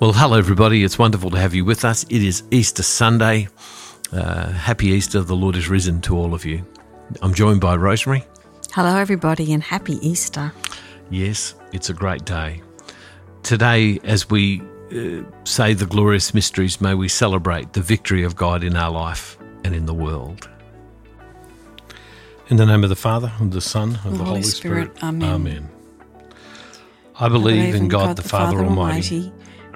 Well, hello, everybody. It's wonderful to have you with us. It is Easter Sunday. Uh, happy Easter. The Lord is risen to all of you. I'm joined by Rosemary. Hello, everybody, and happy Easter. Yes, it's a great day. Today, as we uh, say the glorious mysteries, may we celebrate the victory of God in our life and in the world. In the name of the Father, and the Son, and the, the Holy, Holy Spirit. Spirit. Amen. Amen. I believe, I believe in God, God the Father Almighty. Almighty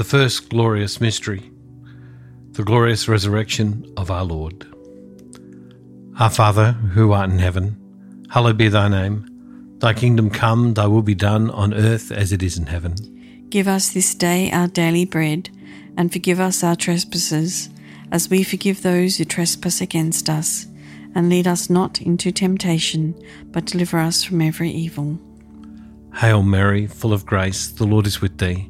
The first glorious mystery, the glorious resurrection of our Lord. Our Father, who art in heaven, hallowed be thy name. Thy kingdom come, thy will be done on earth as it is in heaven. Give us this day our daily bread, and forgive us our trespasses, as we forgive those who trespass against us. And lead us not into temptation, but deliver us from every evil. Hail Mary, full of grace, the Lord is with thee.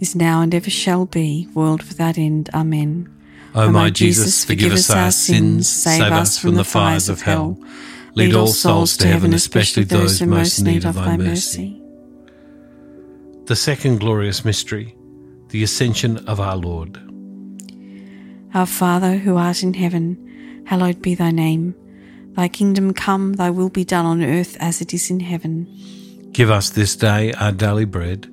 is now, and ever shall be, world without end. Amen. O my Jesus, forgive us our sins, save us from the fires of hell. Lead all souls to heaven, especially those most need of thy mercy. The second glorious mystery, the ascension of our Lord. Our Father, who art in heaven, hallowed be thy name. Thy kingdom come, thy will be done on earth as it is in heaven. Give us this day our daily bread,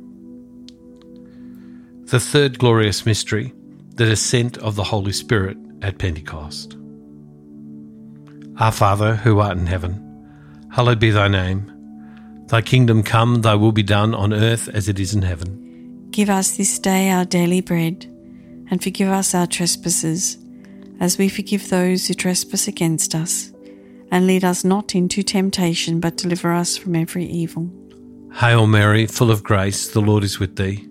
The third glorious mystery, the descent of the Holy Spirit at Pentecost. Our Father, who art in heaven, hallowed be thy name. Thy kingdom come, thy will be done on earth as it is in heaven. Give us this day our daily bread and forgive us our trespasses, as we forgive those who trespass against us. And lead us not into temptation, but deliver us from every evil. Hail Mary, full of grace, the Lord is with thee.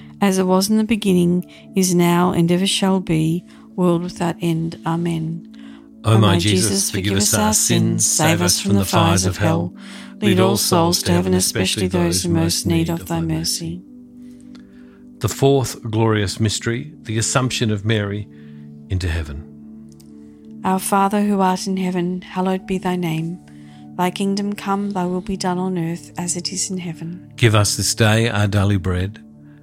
As it was in the beginning, is now, and ever shall be, world without end. Amen. O my Jesus, forgive us our sins, save us from the fires of hell. Lead all souls to heaven, especially those who most need of thy mercy. The fourth glorious mystery, the Assumption of Mary into heaven. Our Father who art in heaven, hallowed be thy name. Thy kingdom come, thy will be done on earth as it is in heaven. Give us this day our daily bread,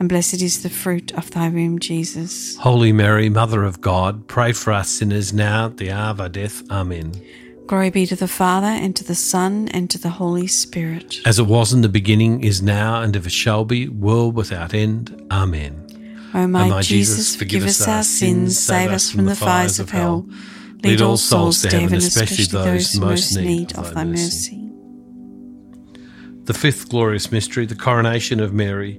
and blessed is the fruit of thy womb, Jesus. Holy Mary, Mother of God, pray for us sinners now at the hour of our death. Amen. Glory be to the Father, and to the Son, and to the Holy Spirit. As it was in the beginning, is now, and ever shall be, world without end. Amen. O my, Jesus, forgive us our sins, save us from the fires of hell. Lead all souls to heaven, especially those most need of thy mercy. The fifth glorious mystery, the coronation of Mary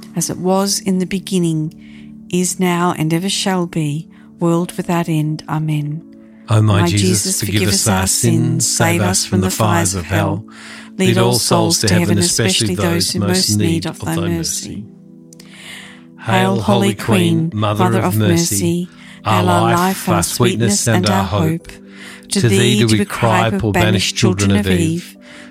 As it was in the beginning, is now, and ever shall be, world without end. Amen. O my, Jesus, forgive us our sins, save us from the fires of hell. Lead all souls to heaven, especially those who most need of thy mercy. Hail, Holy Queen, Mother of mercy, our life, our sweetness, and our hope. To thee do we cry, poor banished children of Eve.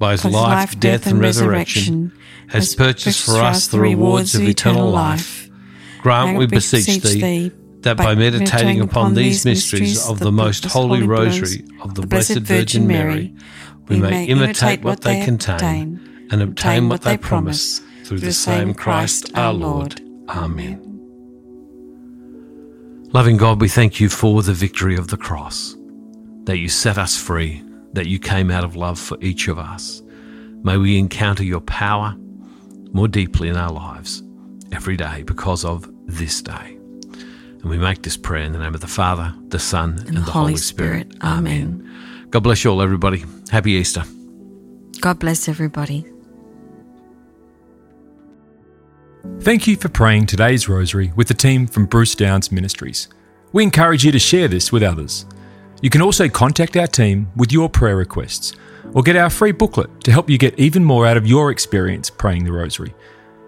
by his life, death, and resurrection, has purchased for us the rewards of eternal life, grant, we beseech thee, that by meditating upon these mysteries of the most holy rosary of the Blessed Virgin Mary, we may imitate what they contain and obtain what they promise through the same Christ our Lord. Amen. Loving God, we thank you for the victory of the cross, that you set us free, that you came out of love for each of us. May we encounter your power more deeply in our lives every day because of this day. And we make this prayer in the name of the Father, the Son, and, And the Holy Spirit. Amen. God bless you all, everybody. Happy Easter. God bless everybody. Thank you for praying today's rosary with the team from Bruce Downes Ministries. We encourage you to share this with others. You can also contact our team with your prayer requests or get our free booklet to help you get even more out of your experience praying the rosary.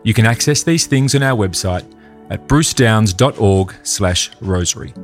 You can access these things on our website at brucedownes.org/rosary.